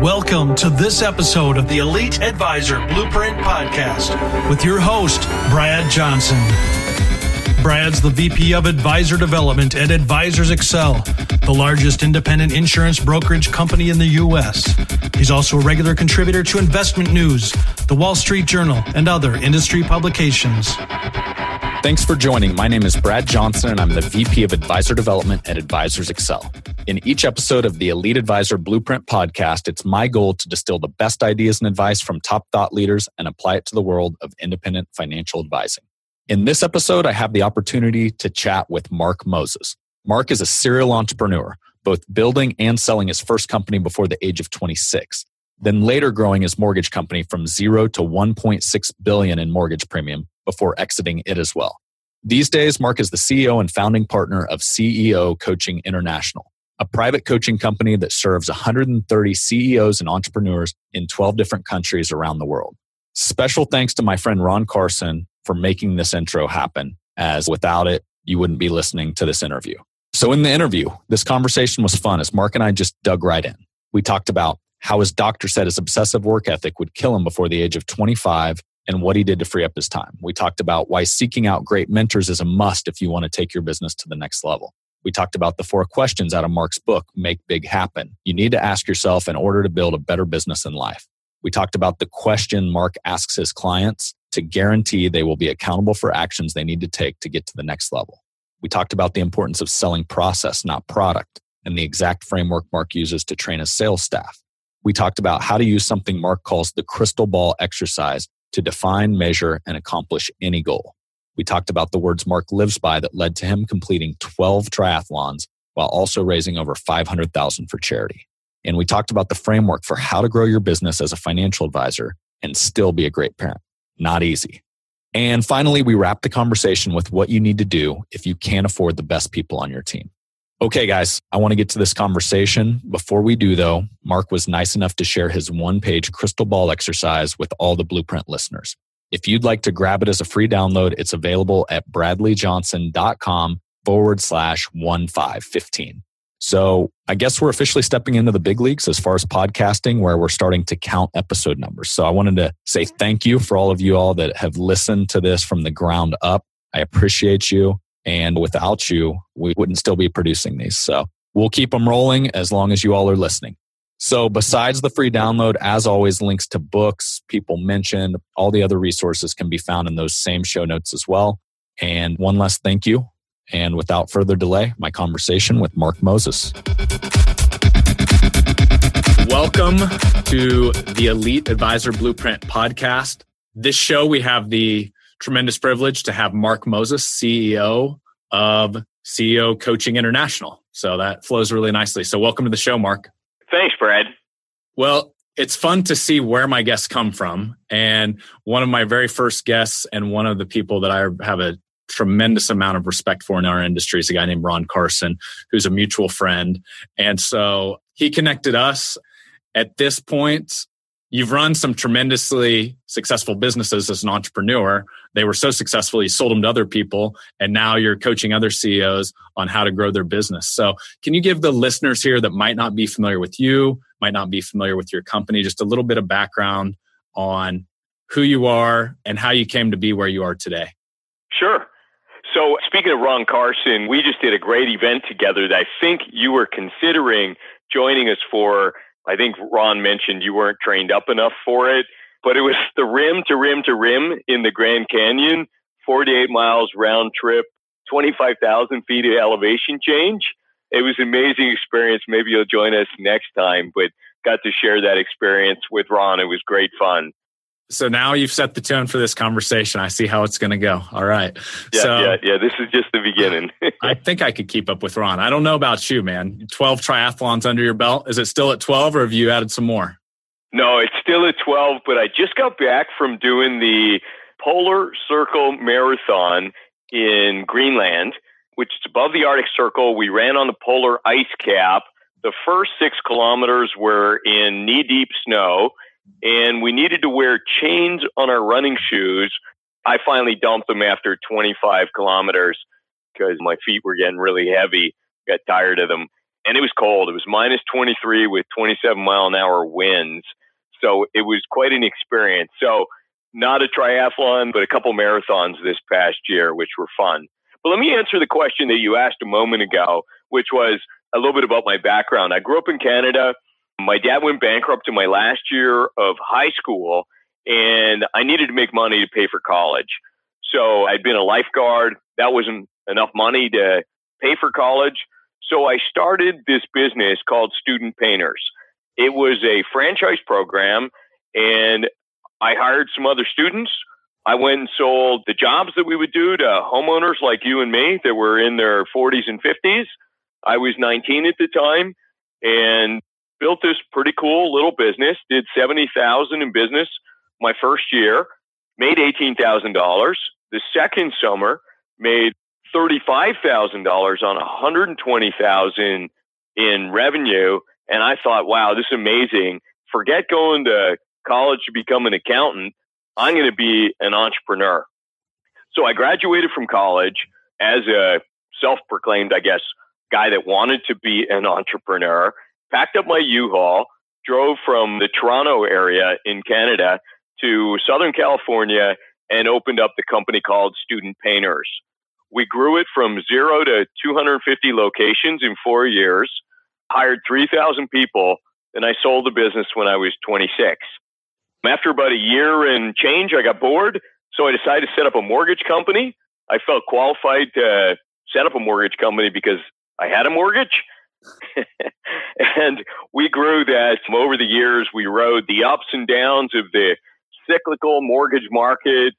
Welcome to this episode of the Elite Advisor Blueprint Podcast with your host, Brad Johnson. Brad's the VP of Advisor Development at Advisors Excel, the largest independent insurance brokerage company in the U.S. He's also a regular contributor to Investment News, the Wall Street Journal, and other industry publications. Thanks for joining. My name is Brad Johnson, and I'm the VP of Advisor Development at Advisors Excel. In each episode of the Elite Advisor Blueprint podcast, it's my goal to distill the best ideas and advice from top thought leaders and apply it to the world of independent financial advising. In this episode, I have the opportunity to chat with Mark Moses. Mark is a serial entrepreneur, both building and selling his first company before the age of 26 then later growing his mortgage company from 0 to 1.6 billion in mortgage premium before exiting it as well. These days, Mark is the CEO and founding partner of CEO Coaching International, a private coaching company that serves 130 CEOs and entrepreneurs in 12 different countries around the world. Special thanks to my friend Ron Carson for making this intro happen, as without it, you wouldn't be listening to this interview. So, in the interview, this conversation was fun as Mark and I just dug right in. We talked about how his doctor said his obsessive work ethic would kill him before the age of 25 and what he did to free up his time. We talked about why seeking out great mentors is a must if you want to take your business to the next level. We talked about the four questions out of Mark's book, Make Big Happen. You need to ask yourself in order to build a better business in life. We talked about the question Mark asks his clients to guarantee they will be accountable for actions they need to take to get to the next level. We talked about the importance of selling process, not product, and the exact framework Mark uses to train his sales staff. We talked about how to use something Mark calls the crystal ball exercise to define, measure, and accomplish any goal. We talked about the words Mark lives by that led to him completing 12 triathlons while also raising over 500,000 for charity. And we talked about the framework for how to grow your business as a financial advisor and still be a great parent. Not easy. And finally, we wrapped the conversation with what you need to do if you can't afford the best people on your team. Okay, guys, I want to get to this conversation. Before we do, though, Mark was nice enough to share his one page crystal ball exercise with all the Blueprint listeners. If you'd like to grab it as a free download, it's available at bradleyjohnson.com forward slash 1515. So I guess we're officially stepping into the big leagues as far as podcasting, where we're starting to count episode numbers. So I wanted to say thank you for all of you all that have listened to this from the ground up. I appreciate you. And without you, we wouldn't still be producing these. So we'll keep them rolling as long as you all are listening. So besides the free download, as always, links to books, people mentioned, all the other resources can be found in those same show notes as well. And one last thank you. And without further delay, my conversation with Mark Moses. Welcome to the Elite Advisor Blueprint podcast. This show, we have the tremendous privilege to have Mark Moses, CEO of CEO Coaching International. So that flows really nicely. So welcome to the show, Mark. Thanks, Brad. Well, it's fun to see where my guests come from. And one of my very first guests, and one of the people that I have a tremendous amount of respect for in our industry, is a guy named Ron Carson, who's a mutual friend. And so he connected us. At this point, you've run some tremendously successful businesses as an entrepreneur. They were so successful, you sold them to other people, and now you're coaching other CEOs on how to grow their business. So, can you give the listeners here that might not be familiar with you, might not be familiar with your company, just a little bit of background on who you are and how you came to be where you are today? Sure. So, speaking of Ron Carson, we just did a great event together that I think you were considering joining us for I think Ron mentioned you weren't trained up enough for it, but it was the rim to rim to rim in the Grand Canyon, 48 miles round trip, 25,000 feet of elevation change. It was an amazing experience. Maybe you'll join us next time, but got to share that experience with Ron. It was great fun. So now you've set the tone for this conversation. I see how it's going to go. All right. Yeah, so, yeah, yeah. This is just the beginning. I think I could keep up with Ron. I don't know about you, man. 12 triathlons under your belt. Is it still at 12 or have you added some more? No, it's still at 12, but I just got back from doing the Polar Circle Marathon in Greenland, which is above the Arctic Circle. We ran on the polar ice cap. The first six kilometers were in knee deep snow and we needed to wear chains on our running shoes. I finally dumped them after 25 kilometers because my feet were getting really heavy. Got tired of them. and it was cold. It was minus 23 with 27 mile an hour winds. So it was quite an experience. So not a triathlon, but a couple marathons this past year, which were fun. But let me answer the question that you asked a moment ago, which was a little bit about my background. I grew up in Canada. My dad went bankrupt in my last year of high school, and I needed to make money to pay for college. So I'd been a lifeguard. That wasn't enough money to pay for college. So I started this business called Student Painters. It was a franchise program, and I hired some other students. I went and sold the jobs that we would do to homeowners like you and me that were in their 40s and 50s. I was 19 at the time and built this pretty cool little business, did 70,000 in business my first year, made $18,000. The second summer made $35,000 on 120,000 in revenue and I thought, wow, this is amazing. Forget going to college to become an accountant. I'm going to be an entrepreneur. So I graduated from college as a self proclaimed, I guess, guy that wanted to be an entrepreneur, packed up my U Haul, drove from the Toronto area in Canada to Southern California, and opened up the company called Student Painters. We grew it from zero to 250 locations in four years, hired 3,000 people, and I sold the business when I was 26. After about a year and change, I got bored, so I decided to set up a mortgage company. I felt qualified to set up a mortgage company because I had a mortgage. and we grew that over the years. We rode the ups and downs of the cyclical mortgage market.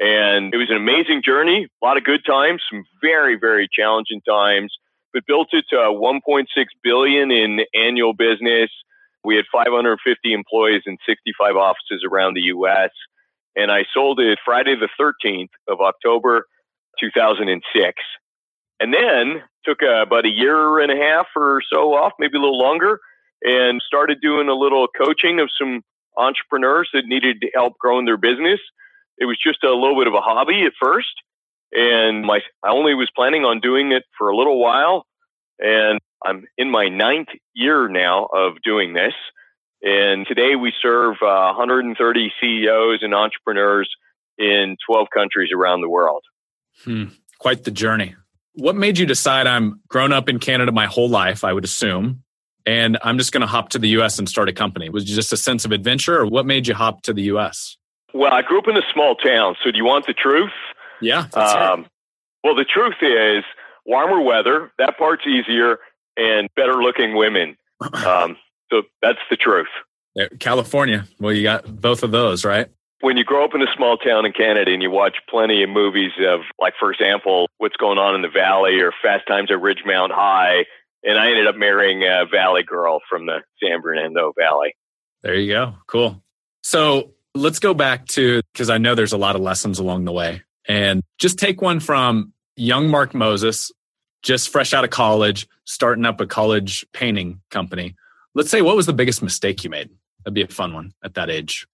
And it was an amazing journey, a lot of good times, some very, very challenging times, but built it to uh, 1.6 billion in annual business. We had 550 employees in 65 offices around the U.S. And I sold it Friday the 13th of October 2006. And then took about a year and a half or so off, maybe a little longer, and started doing a little coaching of some entrepreneurs that needed help growing their business. It was just a little bit of a hobby at first. And my, I only was planning on doing it for a little while. And I'm in my ninth year now of doing this. And today we serve uh, 130 CEOs and entrepreneurs in 12 countries around the world. Hmm. Quite the journey. What made you decide I'm grown up in Canada my whole life, I would assume, and I'm just going to hop to the US and start a company? Was it just a sense of adventure, or what made you hop to the US? Well, I grew up in a small town. So do you want the truth? Yeah. Um, well, the truth is warmer weather, that part's easier, and better looking women. Um, so that's the truth. California. Well, you got both of those, right? When you grow up in a small town in Canada and you watch plenty of movies of, like, for example, what's going on in the valley or Fast Times at Ridgemont High, and I ended up marrying a valley girl from the San Fernando Valley. There you go. Cool. So let's go back to, because I know there's a lot of lessons along the way, and just take one from young Mark Moses, just fresh out of college, starting up a college painting company. Let's say, what was the biggest mistake you made? That'd be a fun one at that age.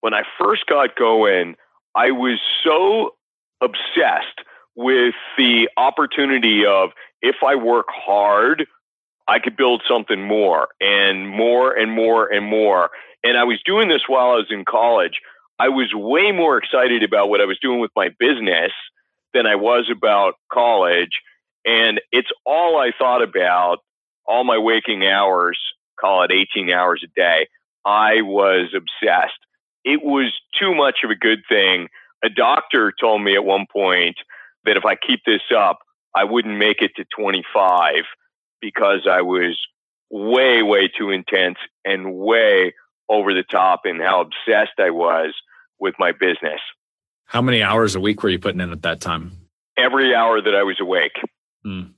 When I first got going, I was so obsessed with the opportunity of if I work hard, I could build something more and more and more and more. And I was doing this while I was in college. I was way more excited about what I was doing with my business than I was about college. And it's all I thought about all my waking hours, call it 18 hours a day. I was obsessed. It was too much of a good thing. A doctor told me at one point that if I keep this up, I wouldn't make it to 25 because I was way, way too intense and way over the top in how obsessed I was with my business. How many hours a week were you putting in at that time? Every hour that I was awake. Mm.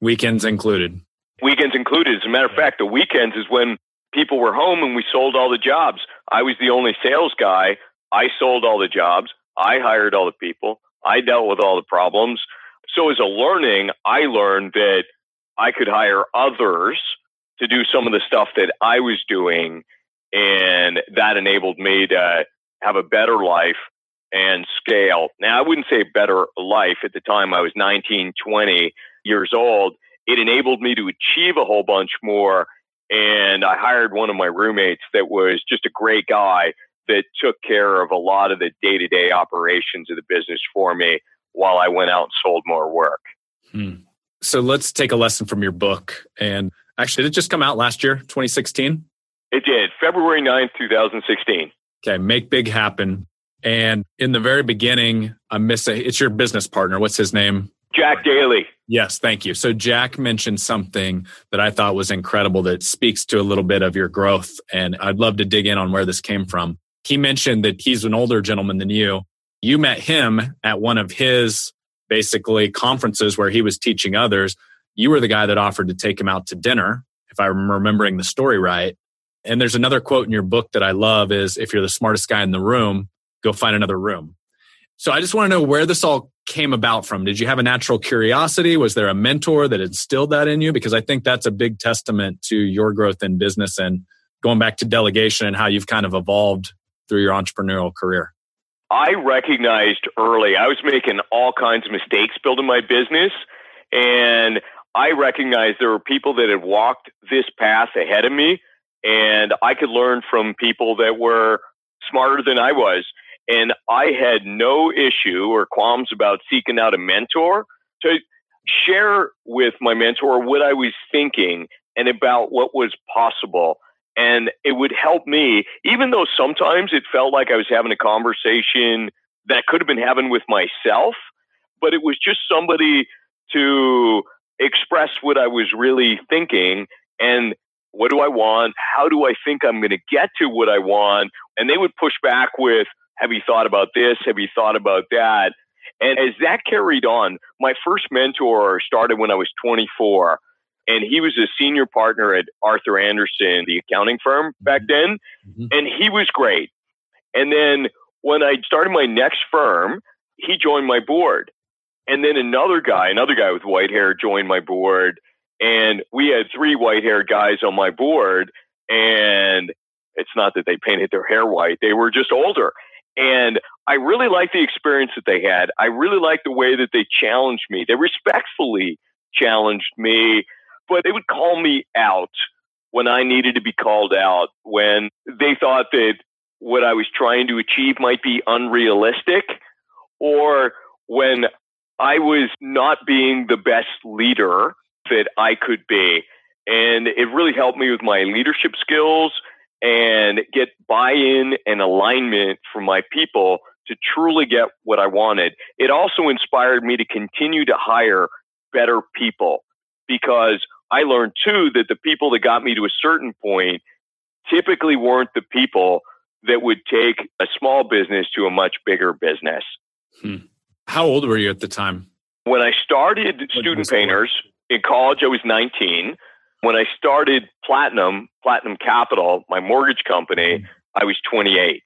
Weekends included. Weekends included. As a matter of fact, the weekends is when people were home and we sold all the jobs. I was the only sales guy. I sold all the jobs. I hired all the people. I dealt with all the problems. So as a learning, I learned that I could hire others to do some of the stuff that I was doing. And that enabled me to have a better life and scale. Now, I wouldn't say better life at the time. I was 19, 20 years old. it enabled me to achieve a whole bunch more. And I hired one of my roommates that was just a great guy that took care of a lot of the day to day operations of the business for me while I went out and sold more work. Hmm. So let's take a lesson from your book. And actually, did it just come out last year, 2016? It did, February 9th, 2016. Okay, Make Big Happen. And in the very beginning, I'm missing, it's your business partner. What's his name? Jack Daly. Yes, thank you. So Jack mentioned something that I thought was incredible that speaks to a little bit of your growth. And I'd love to dig in on where this came from. He mentioned that he's an older gentleman than you. You met him at one of his basically conferences where he was teaching others. You were the guy that offered to take him out to dinner, if I'm remembering the story right. And there's another quote in your book that I love is if you're the smartest guy in the room, go find another room. So I just want to know where this all came about from. Did you have a natural curiosity? Was there a mentor that instilled that in you? Because I think that's a big testament to your growth in business and going back to delegation and how you've kind of evolved through your entrepreneurial career. I recognized early I was making all kinds of mistakes building my business. And I recognized there were people that had walked this path ahead of me and I could learn from people that were smarter than I was. And I had no issue or qualms about seeking out a mentor to share with my mentor what I was thinking and about what was possible. And it would help me, even though sometimes it felt like I was having a conversation that I could have been having with myself, but it was just somebody to express what I was really thinking. And what do I want? How do I think I'm going to get to what I want? And they would push back with, have you thought about this? Have you thought about that? And as that carried on, my first mentor started when I was 24. And he was a senior partner at Arthur Andersen, the accounting firm back mm-hmm. then. Mm-hmm. And he was great. And then when I started my next firm, he joined my board. And then another guy, another guy with white hair joined my board. And we had three white haired guys on my board. And it's not that they painted their hair white, they were just older. And I really liked the experience that they had. I really liked the way that they challenged me. They respectfully challenged me, but they would call me out when I needed to be called out, when they thought that what I was trying to achieve might be unrealistic, or when I was not being the best leader that I could be. And it really helped me with my leadership skills and get buy in and alignment from my people to truly get what I wanted. It also inspired me to continue to hire better people because I learned too that the people that got me to a certain point typically weren't the people that would take a small business to a much bigger business. Hmm. How old were you at the time? When I started Student Painters in college, I was 19. When I started Platinum, Platinum Capital, my mortgage company. I was 28.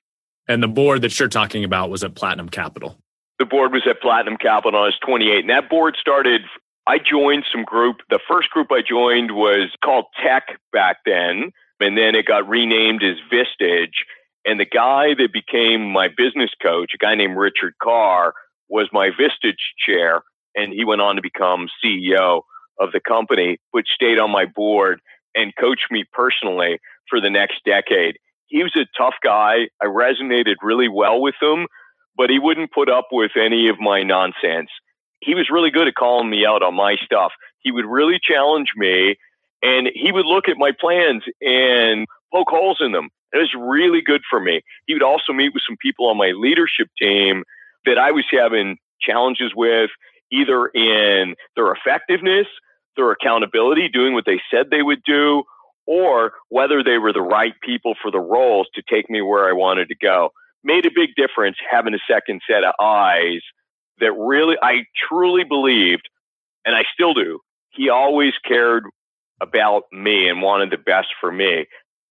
And the board that you're talking about was at Platinum Capital. The board was at Platinum Capital. I was 28. And that board started, I joined some group. The first group I joined was called TEC back then. And then it got renamed as Vistage. And the guy that became my business coach, a guy named Richard Carr, was my Vistage chair. And he went on to become CEO of the company, but stayed on my board and coached me personally for the next decade. He was a tough guy. I resonated really well with him, but he wouldn't put up with any of my nonsense. He was really good at calling me out on my stuff. He would really challenge me and he would look at my plans and poke holes in them. It was really good for me. He would also meet with some people on my leadership team that I was having challenges with, either in their effectiveness their accountability, doing what they said they would do, or whether they were the right people for the roles to take me where I wanted to go. Made a big difference having a second set of eyes that really, I truly believed, and I still do, he always cared about me and wanted the best for me.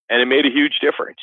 And it made a huge difference.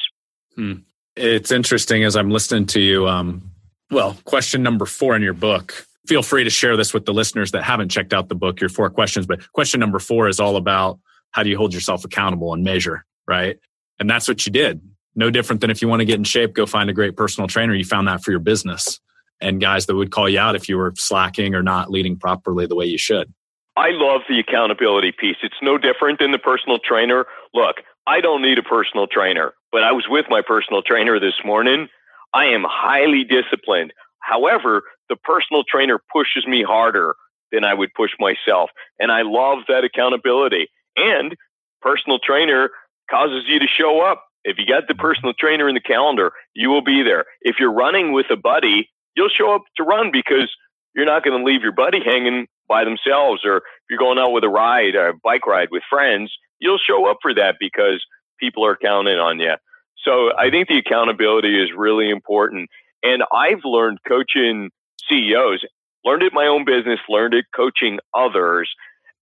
Hmm. It's interesting as I'm listening to you. Um, well, question number four in your book feel free to share this with the listeners that haven't checked out the book, your four questions. But question number four is all about how do you hold yourself accountable and measure, right? And that's what you did. No different than if you want to get in shape, go find a great personal trainer. You found that for your business and guys that would call you out if you were slacking or not leading properly the way you should. I love the accountability piece. It's no different than the personal trainer. Look, I don't need a personal trainer, but I was with my personal trainer this morning. I am highly disciplined. However, the personal trainer pushes me harder than I would push myself. And I love that accountability. And personal trainer causes you to show up. If you got the personal trainer in the calendar, you will be there. If you're running with a buddy, you'll show up to run because you're not going to leave your buddy hanging by themselves. Or if you're going out with a ride, a bike ride with friends, you'll show up for that because people are counting on you. So I think the accountability is really important. And I've learned coaching CEOs, learned it my own business, learned it coaching others,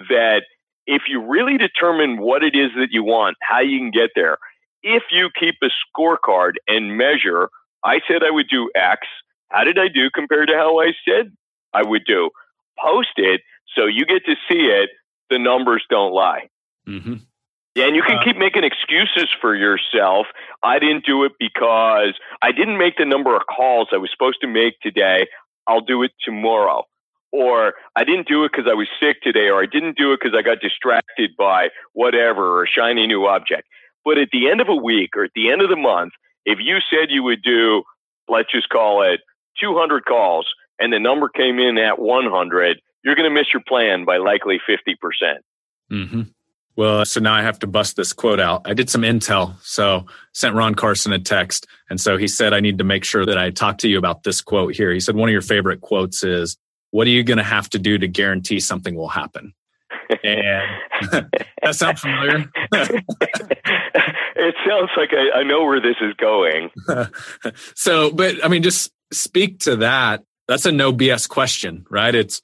that if you really determine what it is that you want, how you can get there, if you keep a scorecard and measure, I said I would do X, how did I do compared to how I said I would do? Post it so you get to see it. The numbers don't lie. Mm-hmm. Yeah, and you can uh, keep making excuses for yourself. I didn't do it because I didn't make the number of calls I was supposed to make today. I'll do it tomorrow. Or I didn't do it because I was sick today, or I didn't do it because I got distracted by whatever, or a shiny new object. But at the end of a week or at the end of the month, if you said you would do, let's just call it 200 calls, and the number came in at 100, you're going to miss your plan by likely 50%. Mm-hmm. Well, so now I have to bust this quote out. I did some intel. So sent Ron Carson a text. And so he said, I need to make sure that I talk to you about this quote here. He said, one of your favorite quotes is, what are you going to have to do to guarantee something will happen? And that sounds familiar. it sounds like I, I know where this is going. so, but I mean, just speak to that. That's a no BS question, right? It's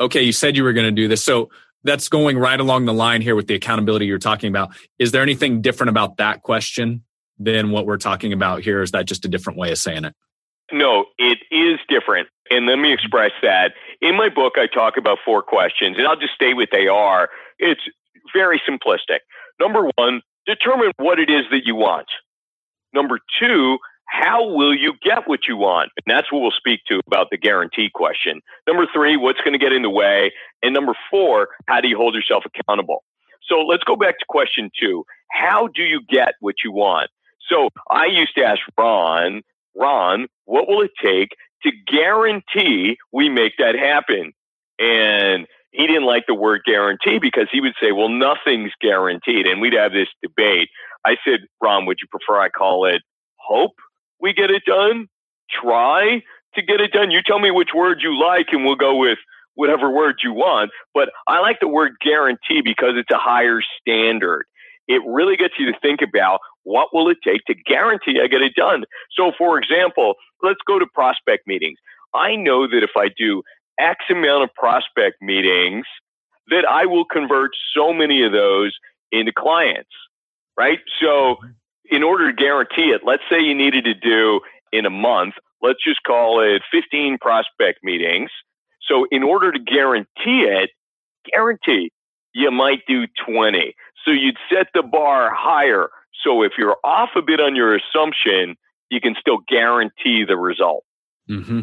okay. You said you were going to do this. So that's going right along the line here with the accountability you're talking about. Is there anything different about that question than what we're talking about here? Is that just a different way of saying it? No, it is different. And let me express that. In my book, I talk about four questions, and I'll just state what they are. It's very simplistic. Number one, determine what it is that you want. Number two, how will you get what you want? And that's what we'll speak to about the guarantee question. Number three, what's going to get in the way? And number four, how do you hold yourself accountable? So let's go back to question two. How do you get what you want? So I used to ask Ron, Ron, what will it take to guarantee we make that happen? And he didn't like the word guarantee because he would say, well, nothing's guaranteed. And we'd have this debate. I said, Ron, would you prefer I call it hope? We get it done. Try to get it done. You tell me which word you like, and we'll go with whatever word you want. But I like the word guarantee because it's a higher standard. It really gets you to think about what will it take to guarantee I get it done. So, for example, let's go to prospect meetings. I know that if I do X amount of prospect meetings, that I will convert so many of those into clients, right? So in order to guarantee it, let's say you needed to do in a month, let's just call it 15 prospect meetings. So in order to guarantee it, guarantee you might do 20. So you'd set the bar higher. So if you're off a bit on your assumption, you can still guarantee the result. Mm-hmm.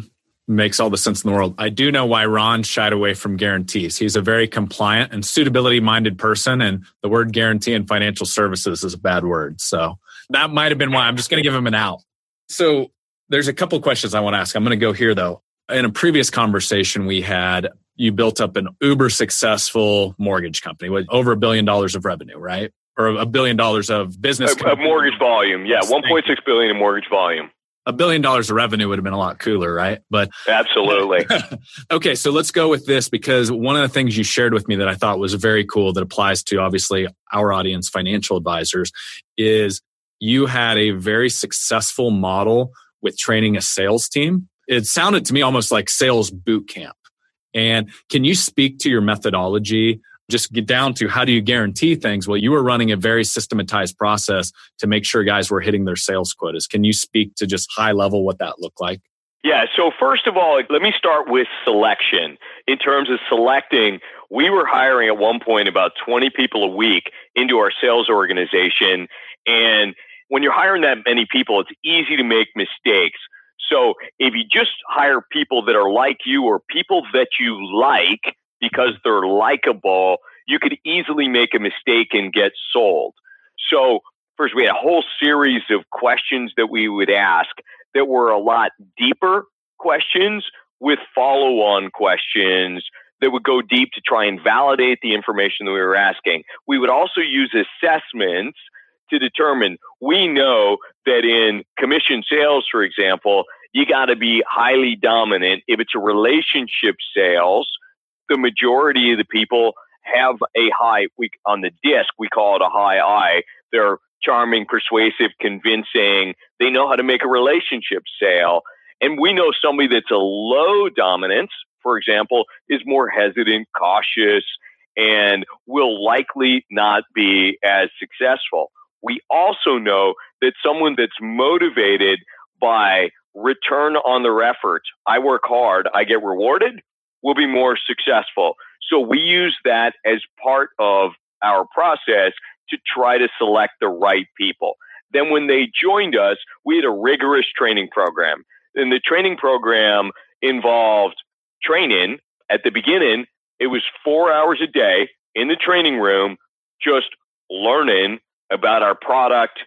Makes all the sense in the world. I do know why Ron shied away from guarantees. He's a very compliant and suitability minded person, and the word guarantee in financial services is a bad word. So that might have been why. I'm just going to give him an out. So there's a couple questions I want to ask. I'm going to go here though. In a previous conversation we had, you built up an uber successful mortgage company with over a billion dollars of revenue, right? Or a billion dollars of business. A, a mortgage volume. Yeah. 1.6 billion in mortgage volume a billion dollars of revenue would have been a lot cooler, right? But absolutely. okay, so let's go with this because one of the things you shared with me that I thought was very cool that applies to obviously our audience, financial advisors, is you had a very successful model with training a sales team. It sounded to me almost like sales boot camp. And can you speak to your methodology? Just get down to how do you guarantee things? Well, you were running a very systematized process to make sure guys were hitting their sales quotas. Can you speak to just high level what that looked like? Yeah, so first of all, let me start with selection. In terms of selecting, we were hiring at one point about 20 people a week into our sales organization. And when you're hiring that many people, it's easy to make mistakes. So if you just hire people that are like you or people that you like, because they're likable, you could easily make a mistake and get sold. So, first, we had a whole series of questions that we would ask that were a lot deeper questions with follow on questions that would go deep to try and validate the information that we were asking. We would also use assessments to determine we know that in commission sales, for example, you got to be highly dominant. If it's a relationship sales, the majority of the people have a high we on the disc we call it a high I. They're charming, persuasive, convincing. They know how to make a relationship sale. And we know somebody that's a low dominance, for example, is more hesitant, cautious, and will likely not be as successful. We also know that someone that's motivated by return on their effort, I work hard, I get rewarded, will be more successful. So we use that as part of our process to try to select the right people. Then when they joined us, we had a rigorous training program. And the training program involved training. At the beginning, it was four hours a day in the training room, just learning about our product,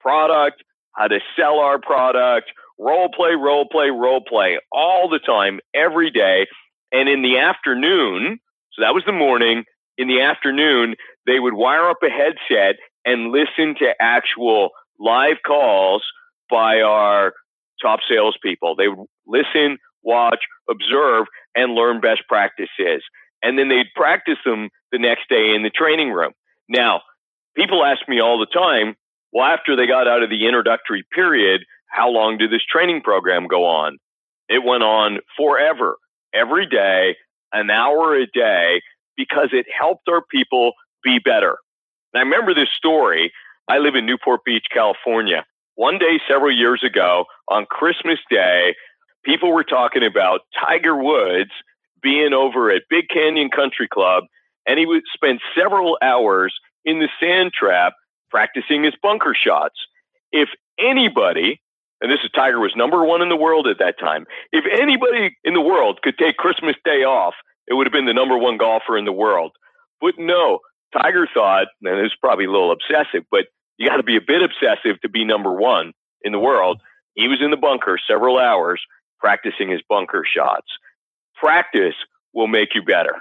product, how to sell our product, role play, role play, role play all the time, every day. And in the afternoon, so that was the morning, in the afternoon, they would wire up a headset and listen to actual live calls by our top salespeople. They would listen, watch, observe, and learn best practices. And then they'd practice them the next day in the training room. Now, people ask me all the time, well, after they got out of the introductory period, how long did this training program go on? It went on forever, every day, an hour a day, because it helped our people be better. And I remember this story. I live in Newport Beach, California. One day, several years ago, on Christmas Day, people were talking about Tiger Woods being over at Big Canyon Country Club, and he would spend several hours in the sand trap practicing his bunker shots. If anybody, and this is Tiger was number one in the world at that time, if anybody in the world could take Christmas Day off, it would have been the number one golfer in the world. But no, Tiger thought, and it's probably a little obsessive, but you got to be a bit obsessive to be number one in the world. He was in the bunker several hours practicing his bunker shots. Practice will make you better.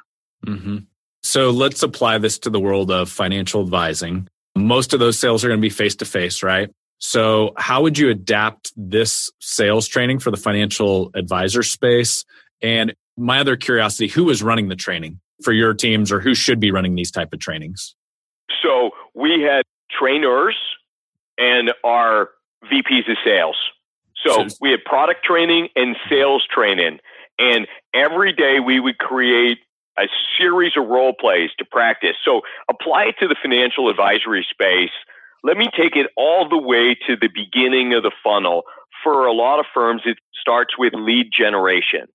Mm-hmm. So let's apply this to the world of financial advising. Most of those sales are going to be face to face, right? So, how would you adapt this sales training for the financial advisor space? And my other curiosity, who is running the training for your teams or who should be running these type of trainings? So, we had trainers and our VPs of sales. So, so we had product training and sales training. And every day we would create a series of role plays to practice. So apply it to the financial advisory space. Let me take it all the way to the beginning of the funnel. For a lot of firms, it starts with lead generation.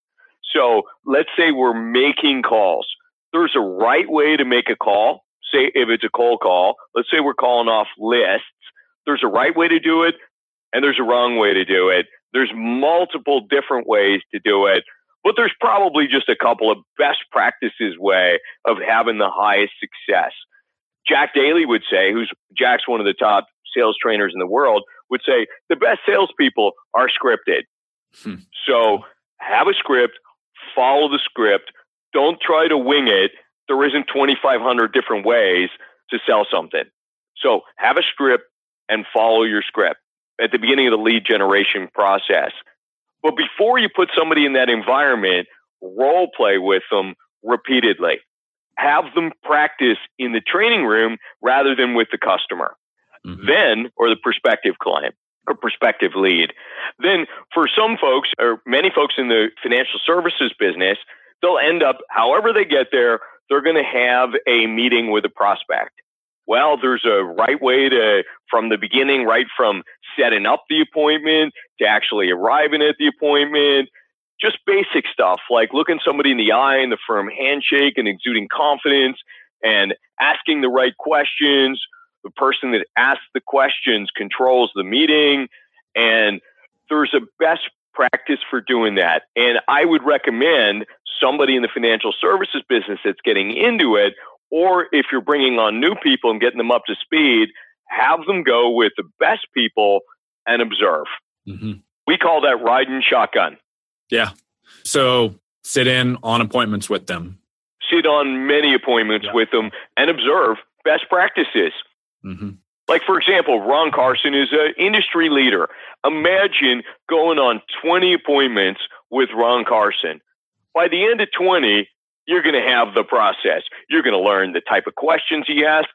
So let's say we're making calls. There's a right way to make a call. Say if it's a cold call, let's say we're calling off lists. There's a right way to do it and there's a wrong way to do it. There's multiple different ways to do it but there's probably just a couple of best practices way of having the highest success. Jack Daly would say, who's Jack's one of the top sales trainers in the world, would say the best salespeople are scripted. Hmm. So have a script, follow the script, don't try to wing it. There isn't 2,500 different ways to sell something. So have a script and follow your script at the beginning of the lead generation process. But before you put somebody in that environment, role play with them repeatedly. Have them practice in the training room rather than with the customer. Mm-hmm. Then, or the prospective client or prospective lead. Then, for some folks, or many folks in the financial services business, they'll end up, however they get there, they're going to have a meeting with a prospect. Well, there's a right way to, from the beginning, right from setting up the appointment to actually arriving at the appointment. Just basic stuff like looking somebody in the eye in the firm handshake and exuding confidence and asking the right questions. The person that asks the questions controls the meeting. And there's a best practice for doing that. And I would recommend somebody in the financial services business that's getting into it, or if you're bringing on new people and getting them up to speed, have them go with the best people and observe. Mm-hmm. We call that riding shotgun. Yeah. So sit in on appointments with them. Sit on many appointments yeah. with them and observe best practices. Mm-hmm. Like, for example, Ron Carson is an industry leader. Imagine going on 20 appointments with Ron Carson. By the end of 20, you're going to have the process. You're going to learn the type of questions he asks.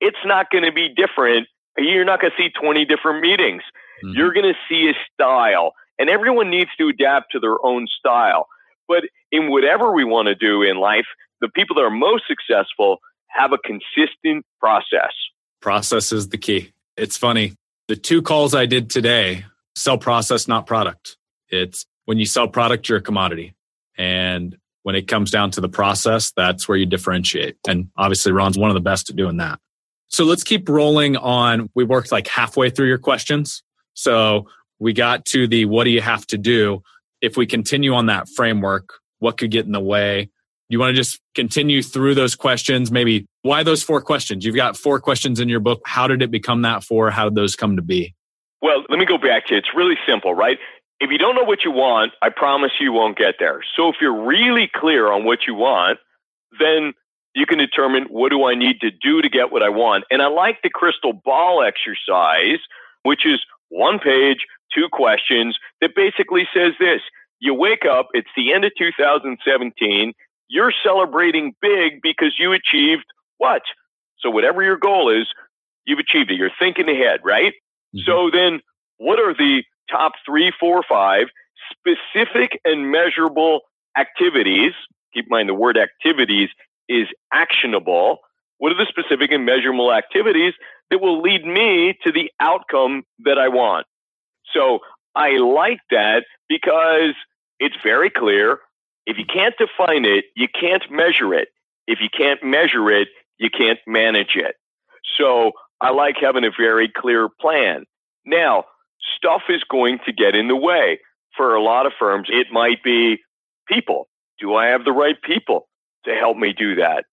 It's not going to be different. You're not going to see 20 different meetings. Mm-hmm. You're going to see a style, and everyone needs to adapt to their own style. But in whatever we want to do in life, the people that are most successful have a consistent process. Process is the key. It's funny. The two calls I did today sell process, not product. It's when you sell product, you're a commodity. And when it comes down to the process, that's where you differentiate. And obviously, Ron's one of the best at doing that. So let's keep rolling on. We worked like halfway through your questions. So we got to the what do you have to do? If we continue on that framework, what could get in the way? You want to just continue through those questions? Maybe why those four questions? You've got four questions in your book. How did it become that four? How did those come to be? Well, let me go back to it. It's really simple, right? If you don't know what you want, I promise you won't get there. So if you're really clear on what you want, then you can determine what do I need to do to get what I want. And I like the crystal ball exercise, which is one page, two questions that basically says this. You wake up, it's the end of 2017, you're celebrating big because you achieved what? So whatever your goal is, you've achieved it. You're thinking ahead, right? Mm-hmm. So then what are the top three, four, five specific and measurable activities? Keep in mind the word activities is actionable. What are the specific and measurable activities that will lead me to the outcome that I want? So I like that because it's very clear. If you can't define it, you can't measure it. If you can't measure it, you can't manage it. So I like having a very clear plan. Now, stuff is going to get in the way. For a lot of firms, it might be people. Do I have the right people to help me do that?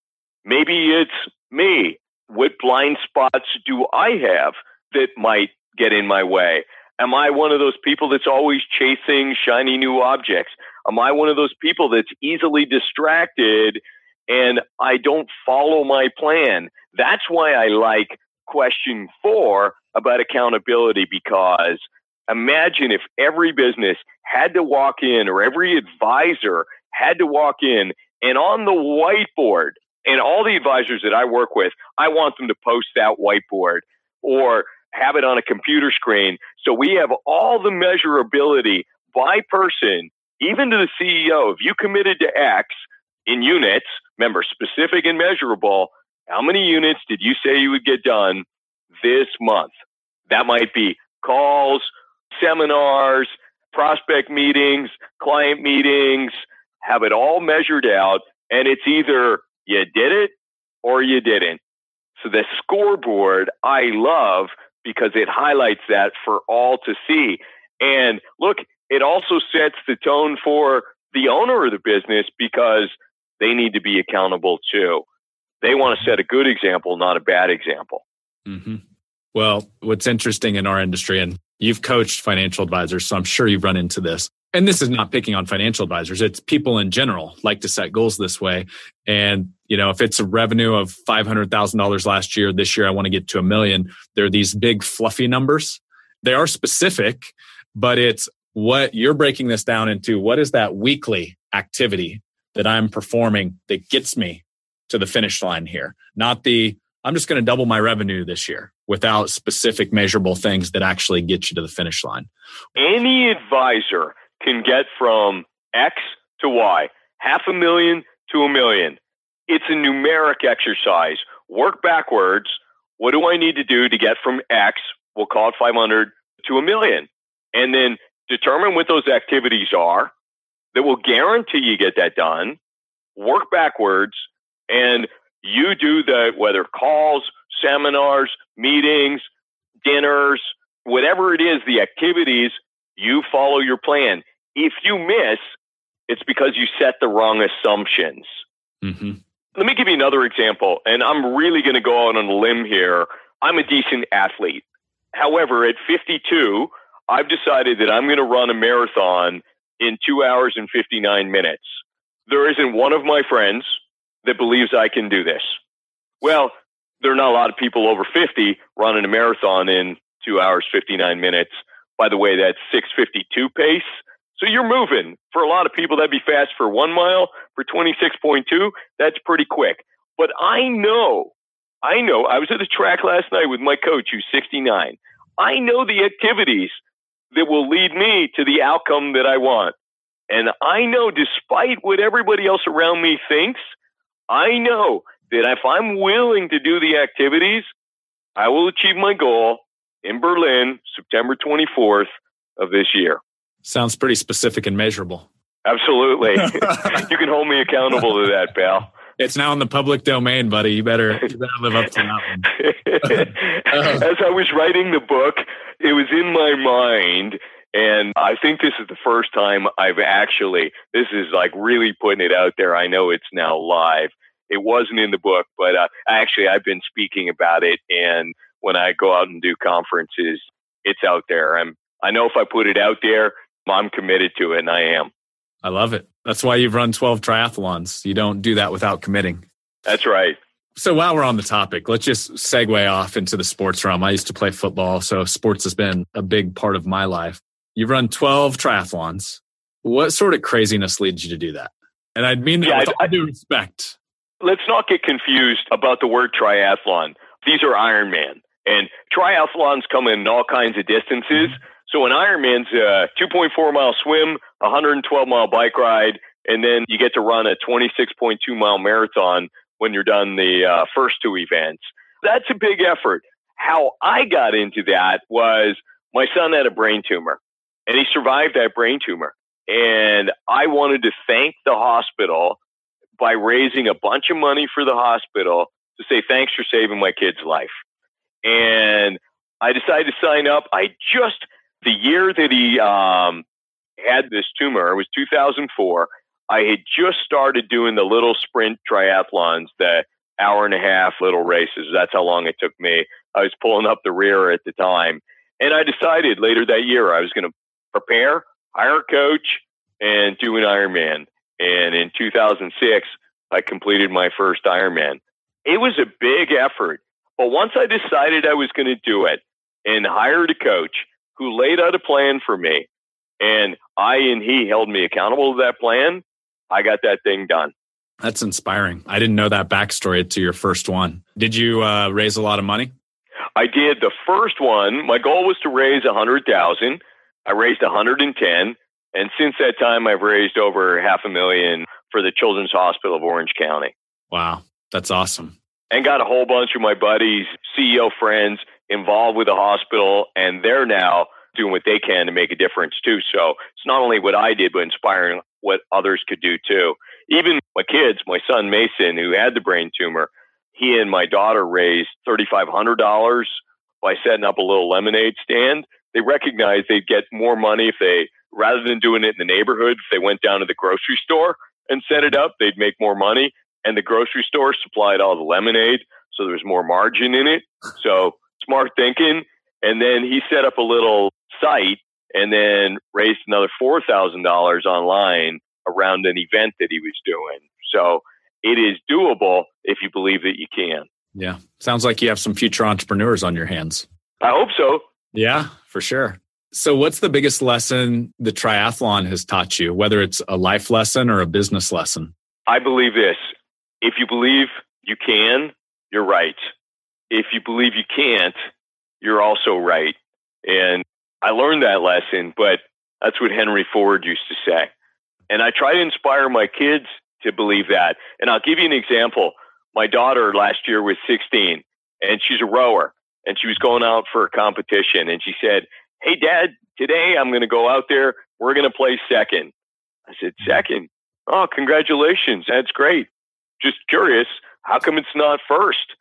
Maybe it's me. What blind spots do I have that might get in my way? Am I one of those people that's always chasing shiny new objects? Am I one of those people that's easily distracted and I don't follow my plan? That's why I like question four about accountability because imagine if every business had to walk in or every advisor had to walk in and on the whiteboard and all the advisors that I work with, I want them to post that whiteboard or have it on a computer screen. So we have all the measurability by person, even to the CEO. If you committed to X in units, remember specific and measurable, how many units did you say you would get done this month? That might be calls, seminars, prospect meetings, client meetings, have it all measured out. And it's either you did it or you didn't. So the scoreboard I love because it highlights that for all to see. And look, it also sets the tone for the owner of the business because they need to be accountable too. They want to set a good example, not a bad example. Mm-hmm. Well, what's interesting in our industry, and you've coached financial advisors, so I'm sure you've run into this. And this is not picking on financial advisors. It's people in general like to set goals this way. And, you know, if it's a revenue of $500,000 last year, this year I want to get to a million, there are these big fluffy numbers. They are specific, but it's what you're breaking this down into. What is that weekly activity that I'm performing that gets me to the finish line here? Not the, I'm just going to double my revenue this year without specific measurable things that actually get you to the finish line. Any advisor can get from X to Y, half a million to a million. It's a numeric exercise. Work backwards. What do I need to do to get from X, we'll call it 500, to a million? And then determine what those activities are that will guarantee you get that done. Work backwards and you do the whether calls, seminars, meetings, dinners, whatever it is, the activities, you follow your plan. If you miss, it's because you set the wrong assumptions. Mm-hmm. Let me give you another example, and I'm really going to go out on a limb here. I'm a decent athlete. However, at 52, I've decided that I'm going to run a marathon in two hours and 59 minutes. There isn't one of my friends that believes I can do this. Well, there are not a lot of people over 50 running a marathon in two hours, 59 minutes. By the way, that's 652 pace. So you're moving. For a lot of people, that'd be fast for one mile. For 26.2, that's pretty quick. But I know, I know, I was at the track last night with my coach who's 69. I know the activities that will lead me to the outcome that I want. And I know, despite what everybody else around me thinks, I know that if I'm willing to do the activities, I will achieve my goal in Berlin, September 24th of this year. Sounds pretty specific and measurable. Absolutely. you can hold me accountable to that, pal. It's now in the public domain, buddy. You better, you better live up to that one. As I was writing the book, it was in my mind. And I think this is the first time I've actually, this is like really putting it out there. I know it's now live. It wasn't in the book, but uh, actually, I've been speaking about it. And when I go out and do conferences, it's out there. I'm, I know if I put it out there, I'm committed to it, and I am. I love it. That's why you've run 12 triathlons. You don't do that without committing. That's right. So while we're on the topic, let's just segue off into the sports realm. I used to play football, so sports has been a big part of my life. You've run 12 triathlons. What sort of craziness leads you to do that? And I mean that yeah, with all due respect. Let's not get confused about the word triathlon. These are Ironman. And triathlons come in all kinds of distances. Mm-hmm. So an Ironman's a 2.4 mile swim, 112 mile bike ride, and then you get to run a 26.2 mile marathon when you're done the uh, first two events. That's a big effort. How I got into that was my son had a brain tumor and he survived that brain tumor. And I wanted to thank the hospital by raising a bunch of money for the hospital to say thanks for saving my kid's life. And I decided to sign up. I just the year that he um, had this tumor, was 2004. I had just started doing the little sprint triathlons, the hour and a half little races. That's how long it took me. I was pulling up the rear at the time. And I decided later that year I was going to prepare, hire a coach, and do an Ironman. And in 2006, I completed my first Ironman. It was a big effort. But once I decided I was going to do it and hired a coach who laid out a plan for me, and I and he held me accountable to that plan, I got that thing done. That's inspiring. I didn't know that backstory to your first one. Did you uh, raise a lot of money? I did. The first one, my goal was to raise a hundred thousand. I raised a hundred and ten, and since that time, I've raised over half a million for the Children's Hospital of Orange County. Wow, that's awesome. And got a whole bunch of my buddies, CEO friends involved with the hospital, and they're now doing what they can to make a difference too. So it's not only what I did, but inspiring what others could do too. Even my kids, my son Mason, who had the brain tumor, he and my daughter raised $3,500 by setting up a little lemonade stand. They recognized they'd get more money if they, rather than doing it in the neighborhood, if they went down to the grocery store and set it up, they'd make more money. And the grocery store supplied all the lemonade, so there was more margin in it. So smart thinking. And then he set up a little site and then raised another $4,000 online around an event that he was doing. So it is doable if you believe that you can. Yeah. Sounds like you have some future entrepreneurs on your hands. I hope so. Yeah, for sure. So, what's the biggest lesson the triathlon has taught you, whether it's a life lesson or a business lesson? I believe this if you believe you can, you're right. If you believe you can't, you're also right. And I learned that lesson, but that's what Henry Ford used to say. And I try to inspire my kids to believe that. And I'll give you an example. My daughter last year was 16 and she's a rower and she was going out for a competition and she said, Hey dad, today I'm going to go out there. We're going to play second. I said, second? Oh, congratulations. That's great. Just curious. How come it's not first?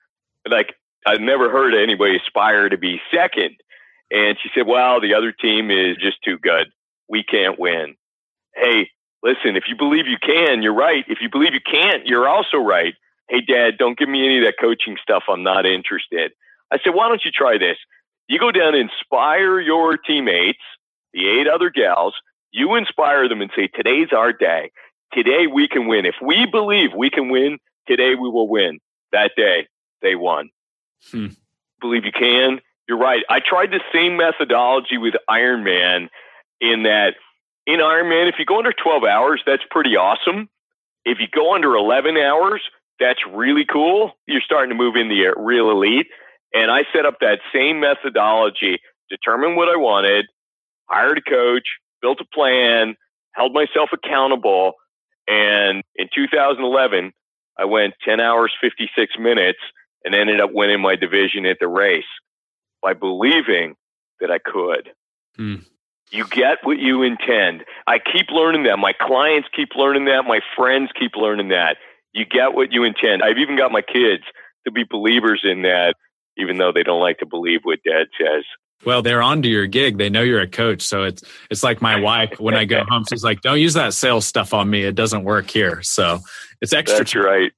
Like, I've never heard anybody aspire to be second. And she said, well, the other team is just too good. We can't win. hey, listen, if you believe you can, you're right. If you believe you can't, you're also right. Hey, dad, don't give me any of that coaching stuff. I'm not interested. I said, why don't you try this? You go down and inspire your teammates, the eight other gals. You inspire them and say, today's our day. Today we can win. If we believe we can win, today we will win. That day, they won. Hmm. Believe you can. You're right. I tried the same methodology with Ironman in that in Ironman, if you go under 12 hours, that's pretty awesome. If you go under 11 hours, that's really cool. You're starting to move in the real elite. And I set up that same methodology, determined what I wanted, hired a coach, built a plan, held myself accountable. And in 2011, I went 10 hours, 56 minutes and ended up winning my division at the race by believing that I could. Mm. You get what you intend. I keep learning that. My clients keep learning that. My friends keep learning that. You get what you intend. I've even got my kids to be believers in that, even though they don't like to believe what dad says. Well, they're onto your gig. They know you're a coach. So it's it's like my wife when I go home, she's like, Don't use that sales stuff on me. It doesn't work here. So it's extra. That's right.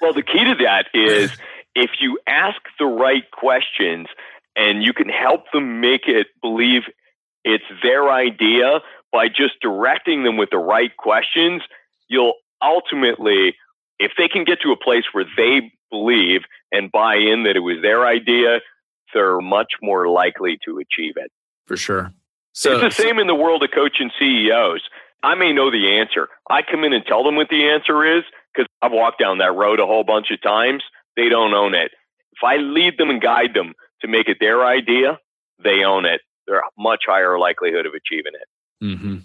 Well, the key to that is if you ask the right questions and you can help them make it believe it's their idea by just directing them with the right questions, you'll ultimately, if they can get to a place where they believe and buy in that it was their idea, they're much more likely to achieve it. For sure. So it's the same in the world of coaching CEOs. I may know the answer. I come in and tell them what the answer is because I've walked down that road a whole bunch of times. They don't own it. If I lead them and guide them to make it their idea, they own it they're a much higher likelihood of achieving it. Mm-hmm.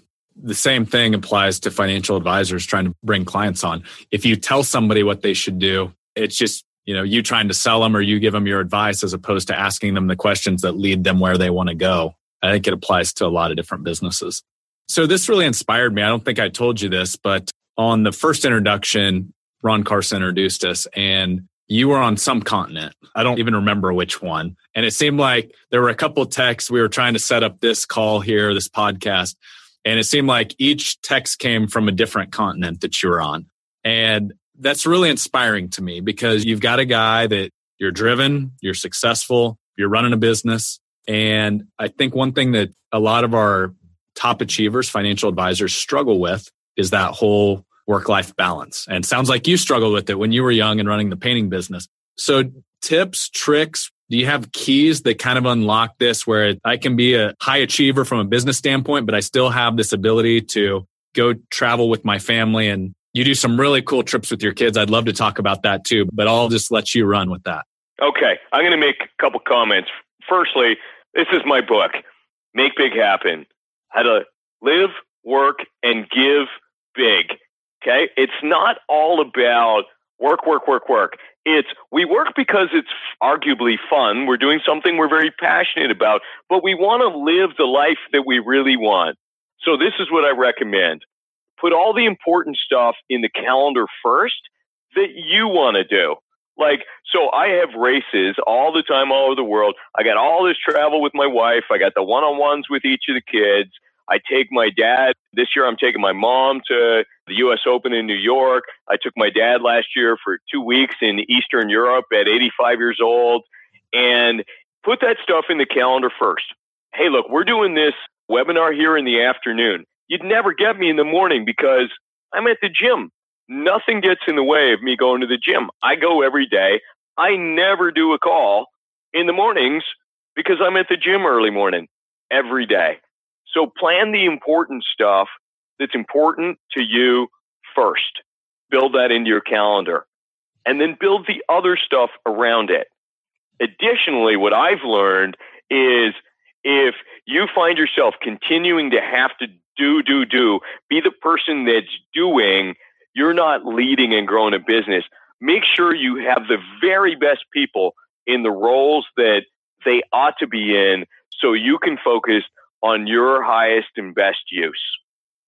The same thing applies to financial advisors trying to bring clients on. If you tell somebody what they should do, it's just you know you trying to sell them or you give them your advice as opposed to asking them the questions that lead them where they want to go. I think it applies to a lot of different businesses. So this really inspired me. I don't think I told you this, but on the first introduction, Ron Carson introduced us and you were on some continent. I don't even remember which one. And it seemed like there were a couple texts. We were trying to set up this call here, this podcast. And it seemed like each text came from a different continent that you were on. And that's really inspiring to me because you've got a guy that you're driven, you're successful, you're running a business. And I think one thing that a lot of our top achievers, financial advisors struggle with is that whole work life balance. And sounds like you struggled with it when you were young and running the painting business. So, tips, tricks, do you have keys that kind of unlock this where I can be a high achiever from a business standpoint, but I still have this ability to go travel with my family and you do some really cool trips with your kids. I'd love to talk about that too, but I'll just let you run with that. Okay. I'm going to make a couple comments. Firstly, this is my book, Make Big Happen How to Live, Work, and Give Big. Okay. It's not all about work, work, work, work. It's we work because it's arguably fun. We're doing something we're very passionate about, but we want to live the life that we really want. So this is what I recommend. Put all the important stuff in the calendar first that you want to do. Like, so I have races all the time all over the world. I got all this travel with my wife. I got the one on ones with each of the kids. I take my dad. This year, I'm taking my mom to the U.S. Open in New York. I took my dad last year for two weeks in Eastern Europe at 85 years old. And put that stuff in the calendar first. Hey, look, we're doing this webinar here in the afternoon. You'd never get me in the morning because I'm at the gym. Nothing gets in the way of me going to the gym. I go every day. I never do a call in the mornings because I'm at the gym early morning every day. So plan the important stuff that's important to you first. Build that into your calendar and then build the other stuff around it. Additionally, what I've learned is if you find yourself continuing to have to do, do, do, be the person that's doing, you're not leading and growing a business. Make sure you have the very best people in the roles that they ought to be in so you can focus on your highest and best use.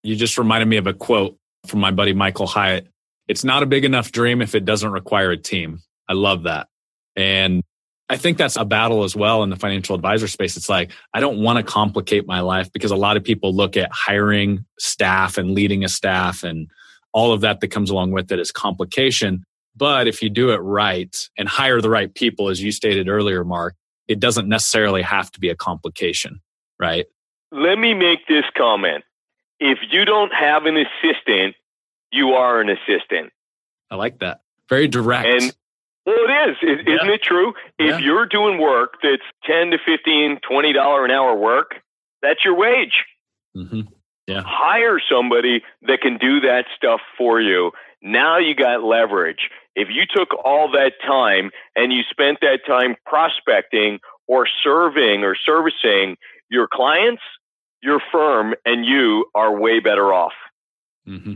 You just reminded me of a quote from my buddy Michael Hyatt. It's not a big enough dream if it doesn't require a team. I love that. And I think that's a battle as well in the financial advisor space. It's like, I don't want to complicate my life because a lot of people look at hiring staff and leading a staff and all of that that comes along with it as complication. But if you do it right and hire the right people, as you stated earlier, Mark, it doesn't necessarily have to be a complication, right? Let me make this comment. If you don't have an assistant, you are an assistant. I like that. Very direct. And well, it is. is yeah. Isn't it true? If yeah. you're doing work that's 10 to 15, $20 an hour work, that's your wage. Mm-hmm. Yeah. Hire somebody that can do that stuff for you. Now you got leverage. If you took all that time and you spent that time prospecting or serving or servicing your clients, your firm and you are way better off. Mm-hmm.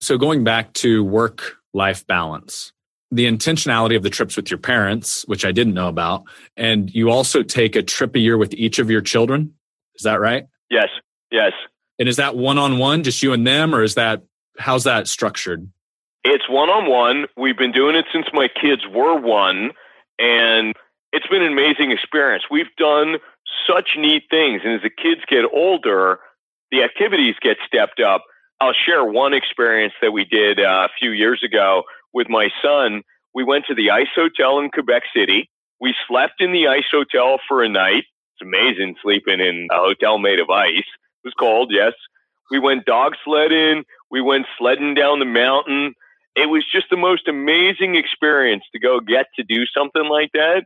So going back to work life balance, the intentionality of the trips with your parents, which I didn't know about, and you also take a trip a year with each of your children. Is that right? Yes. Yes. And is that one on one, just you and them, or is that how's that structured? It's one on one. We've been doing it since my kids were one, and it's been an amazing experience. We've done such neat things, and as the kids get older, the activities get stepped up. I'll share one experience that we did uh, a few years ago with my son. We went to the Ice Hotel in Quebec City. We slept in the Ice Hotel for a night. It's amazing sleeping in a hotel made of ice. It was cold, yes. We went dog sledding. We went sledding down the mountain. It was just the most amazing experience to go get to do something like that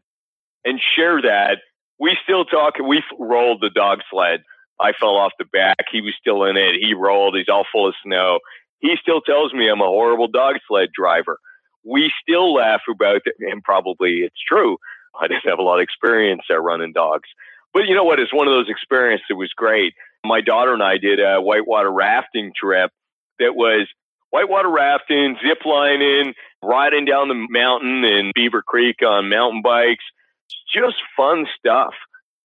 and share that. We still talk. We rolled the dog sled. I fell off the back. He was still in it. He rolled. He's all full of snow. He still tells me I'm a horrible dog sled driver. We still laugh about it, and probably it's true. I didn't have a lot of experience at running dogs. But you know what? It's one of those experiences that was great. My daughter and I did a whitewater rafting trip that was whitewater rafting, zip lining, riding down the mountain in Beaver Creek on mountain bikes. It's just fun stuff.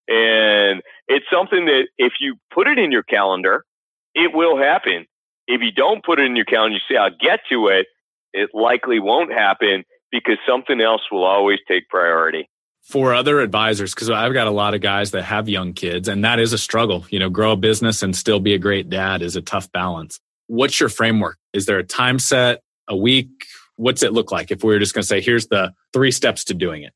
And it's something that if you put it in your calendar, it will happen. If you don't put it in your calendar, you say, I'll get to it, it likely won't happen because something else will always take priority. For other advisors, because I've got a lot of guys that have young kids, and that is a struggle. You know, grow a business and still be a great dad is a tough balance. What's your framework? Is there a time set, a week? What's it look like if we were just going to say, here's the three steps to doing it?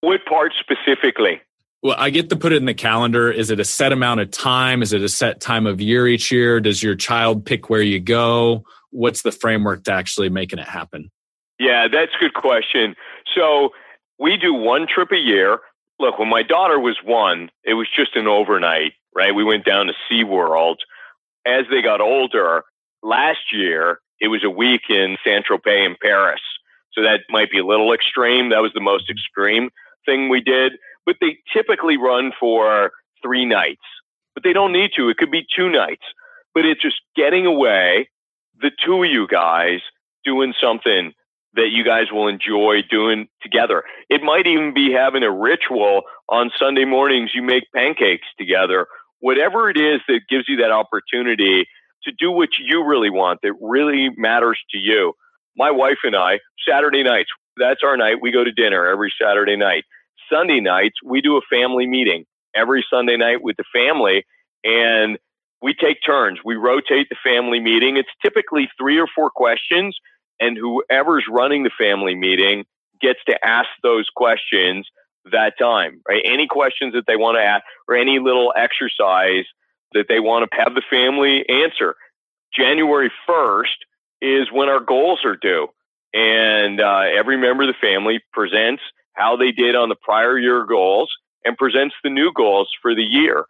What part specifically? Well, I get to put it in the calendar. Is it a set amount of time? Is it a set time of year each year? Does your child pick where you go? What's the framework to actually making it happen? Yeah, that's a good question. So we do one trip a year. Look, when my daughter was one, it was just an overnight, right? We went down to SeaWorld. As they got older, last year, it was a week in Saint Tropez in Paris. So that might be a little extreme. That was the most extreme thing we did but they typically run for three nights. But they don't need to. It could be two nights. But it's just getting away, the two of you guys doing something that you guys will enjoy doing together. It might even be having a ritual on Sunday mornings. You make pancakes together. Whatever it is that gives you that opportunity to do what you really want, that really matters to you. My wife and I, Saturday nights, that's our night. We go to dinner every Saturday night. Sunday nights, we do a family meeting every Sunday night with the family and we take turns. We rotate the family meeting. It's typically three or four questions and whoever's running the family meeting gets to ask those questions that time, right? Any questions that they want to ask or any little exercise that they want to have the family answer. January 1st is when our goals are due. And uh, every member of the family presents how they did on the prior year goals and presents the new goals for the year.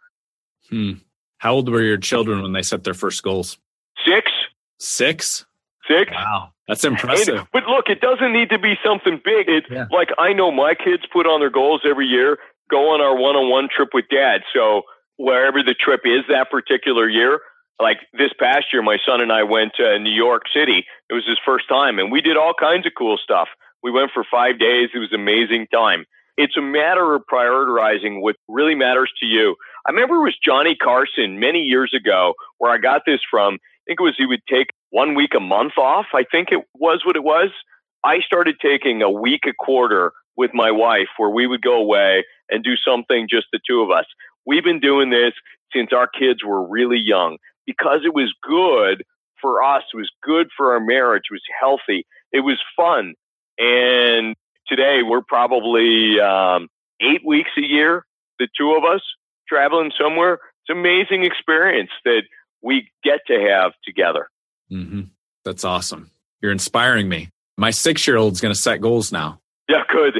Hmm. How old were your children when they set their first goals? Six. Six? Six. Wow. That's impressive. And, but look, it doesn't need to be something big. It, yeah. Like I know my kids put on their goals every year, go on our one on one trip with dad. So wherever the trip is that particular year, like this past year, my son and I went to New York City. It was his first time, and we did all kinds of cool stuff. We went for five days. It was amazing time. It's a matter of prioritizing what really matters to you. I remember it was Johnny Carson many years ago where I got this from. I think it was he would take one week a month off. I think it was what it was. I started taking a week a quarter with my wife where we would go away and do something just the two of us. We've been doing this since our kids were really young because it was good for us. It was good for our marriage. It was healthy. It was fun. And today we're probably um, eight weeks a year, the two of us traveling somewhere. It's an amazing experience that we get to have together. Mm-hmm. That's awesome. You're inspiring me. My six year old's going to set goals now. Yeah, good.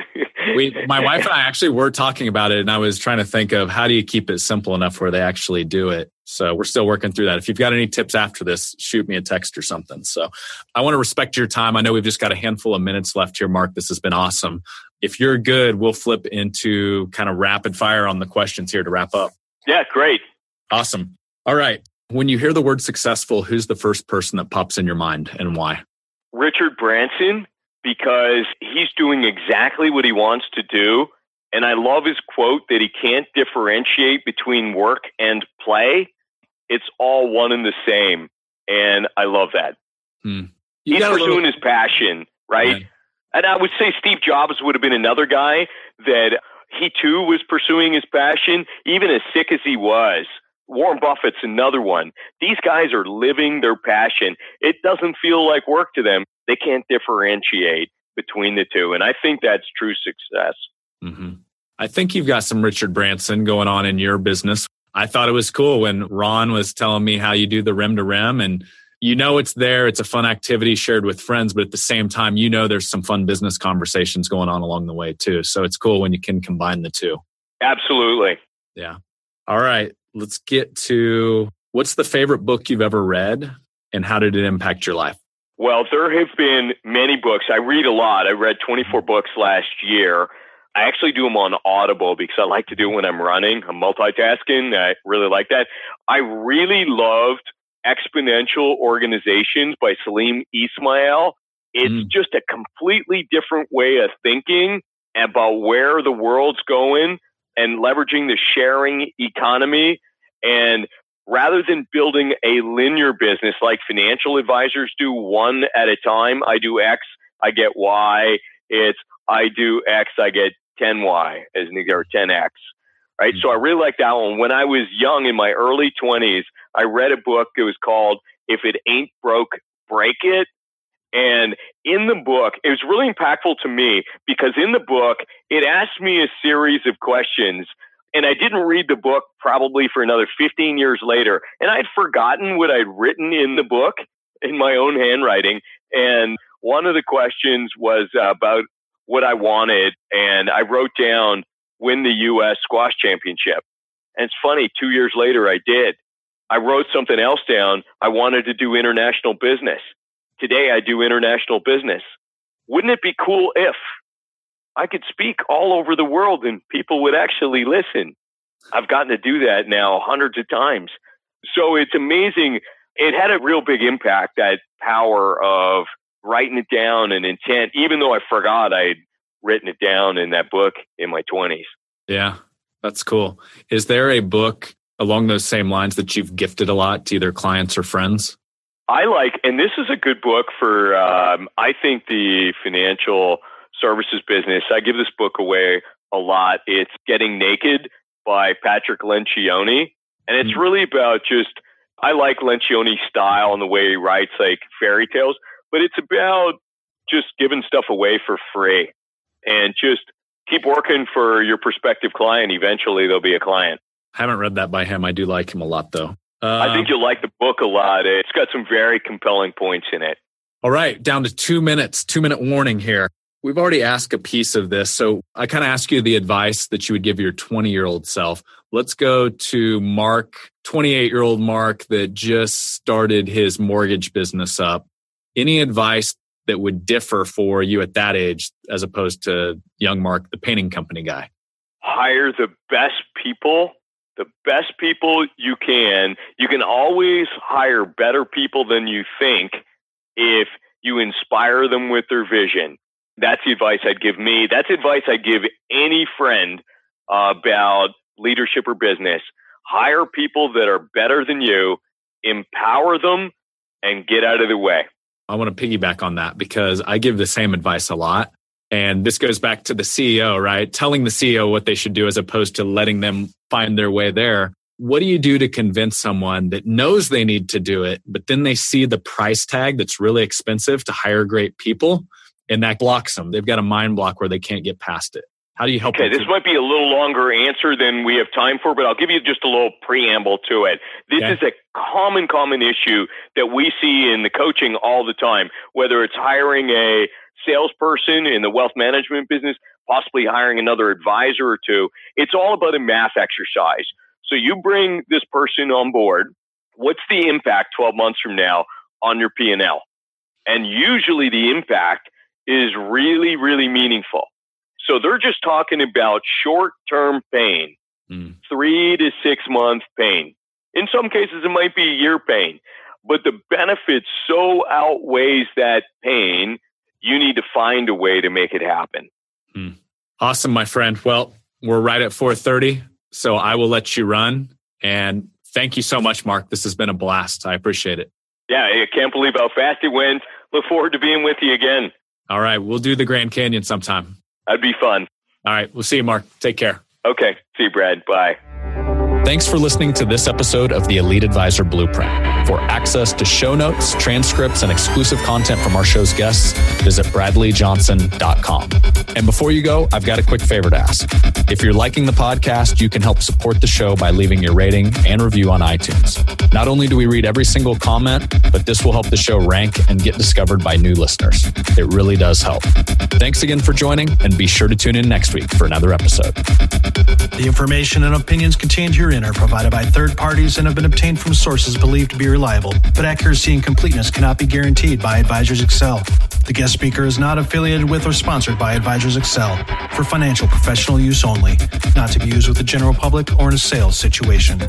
we, my wife and I actually were talking about it, and I was trying to think of how do you keep it simple enough where they actually do it. So we're still working through that. If you've got any tips after this, shoot me a text or something. So I want to respect your time. I know we've just got a handful of minutes left here, Mark. This has been awesome. If you're good, we'll flip into kind of rapid fire on the questions here to wrap up. Yeah, great. Awesome. All right. When you hear the word successful, who's the first person that pops in your mind and why? Richard Branson, because he's doing exactly what he wants to do. And I love his quote that he can't differentiate between work and play. It's all one and the same. And I love that. Hmm. He's pursuing little... his passion, right? And I would say Steve Jobs would have been another guy that he too was pursuing his passion, even as sick as he was. Warren Buffett's another one. These guys are living their passion. It doesn't feel like work to them. They can't differentiate between the two. And I think that's true success. Mm-hmm. I think you've got some Richard Branson going on in your business. I thought it was cool when Ron was telling me how you do the rim to rim and you know it's there. It's a fun activity shared with friends, but at the same time, you know there's some fun business conversations going on along the way too. So it's cool when you can combine the two. Absolutely. Yeah. All right let's get to what's the favorite book you've ever read and how did it impact your life? Well, there have been many books. I read a lot. I read 24 books last year. I actually do them on Audible because I like to do it when I'm running. I'm multitasking. I really like that. I really loved Exponential Organizations by Salim Ismail. It's mm. just a completely different way of thinking about where the world's going and leveraging the sharing economy. And rather than building a linear business like financial advisors do one at a time, I do X, I get Y. It's I do X, I get 10Y as an or 10X. Right. So I really like that one. When I was young in my early 20s, I read a book It was called If It Ain't Broke, Break It. And in the book, it was really impactful to me because in the book, it asked me a series of questions. And I didn't read the book probably for another 15 years later. And I'd forgotten what I'd written in the book in my own handwriting. And one of the questions was about what I wanted. And I wrote down win the U.S. squash championship. And it's funny, two years later, I did. I wrote something else down. I wanted to do international business. Today I do international business. Wouldn't it be cool if I could speak all over the world and people would actually listen? I've gotten to do that now hundreds of times. So it's amazing. It had a real big impact, that power of writing it down and intent, even though I forgot I'd written it down in that book in my 20s. Yeah, that's cool. Is there a book along those same lines that you've gifted a lot to either clients or friends? I like, and this is a good book for, um, I think, the financial services business. I give this book away a lot. It's Getting Naked by Patrick Lencioni. And it's mm-hmm. really about just, I like Lencioni's style and the way he writes like fairy tales, but it's about just giving stuff away for free and just keep working for your prospective client. Eventually, there'll be a client. I haven't read that by him. I do like him a lot, though. I think you'll like the book a lot. It's got some very compelling points in it. All right, down to two minutes, two minute warning here. We've already asked a piece of this. So I kind of ask you the advice that you would give your 20 year old self. Let's go to Mark, 28 year old Mark that just started his mortgage business up. Any advice that would differ for you at that age as opposed to young Mark, the painting company guy? Hire the best people the best people you can. You can always hire better people than you think if you inspire them with their vision. That's the advice I'd give me. That's advice I'd give any friend about leadership or business. Hire people that are better than you, empower them, and get out of the way. I want to piggyback on that because I give the same advice a lot. And this goes back to the CEO, right? Telling the CEO what they should do as opposed to letting them find their way there. What do you do to convince someone that knows they need to do it, but then they see the price tag that's really expensive to hire great people and that blocks them? They've got a mind block where they can't get past it. How do you help? Okay, this might be a little longer answer than we have time for, but I'll give you just a little preamble to it. This okay. is a common, common issue that we see in the coaching all the time, whether it's hiring a salesperson in the wealth management business, possibly hiring another advisor or two. It's all about a math exercise. So you bring this person on board. What's the impact 12 months from now on your P&L? And usually the impact is really, really meaningful. So they're just talking about short term pain, mm. three to six month pain. In some cases, it might be a year pain, but the benefit so outweighs that pain, you need to find a way to make it happen. Mm. Awesome, my friend. Well, we're right at 4:30, so I will let you run. And thank you so much, Mark. This has been a blast. I appreciate it. Yeah, I can't believe how fast it went. Look forward to being with you again. All right, we'll do the Grand Canyon sometime. That'd be fun. All right. We'll see you, Mark. Take care. Okay. See you, Brad. Bye. Thanks for listening to this episode of the Elite Advisor Blueprint. For access to show notes, transcripts, and exclusive content from our show's guests, visit bradleyjohnson.com. And before you go, I've got a quick favor to ask. If you're liking the podcast, you can help support the show by leaving your rating and review on iTunes. Not only do we read every single comment, but this will help the show rank and get discovered by new listeners. It really does help. Thanks again for joining, and be sure to tune in next week for another episode. The information and opinions contained are provided by third parties and have been obtained from sources believed to be reliable, but accuracy and completeness cannot be guaranteed by Advisors Excel. The guest speaker is not affiliated with or sponsored by Advisors Excel for financial professional use only, not to be used with the general public or in a sales situation.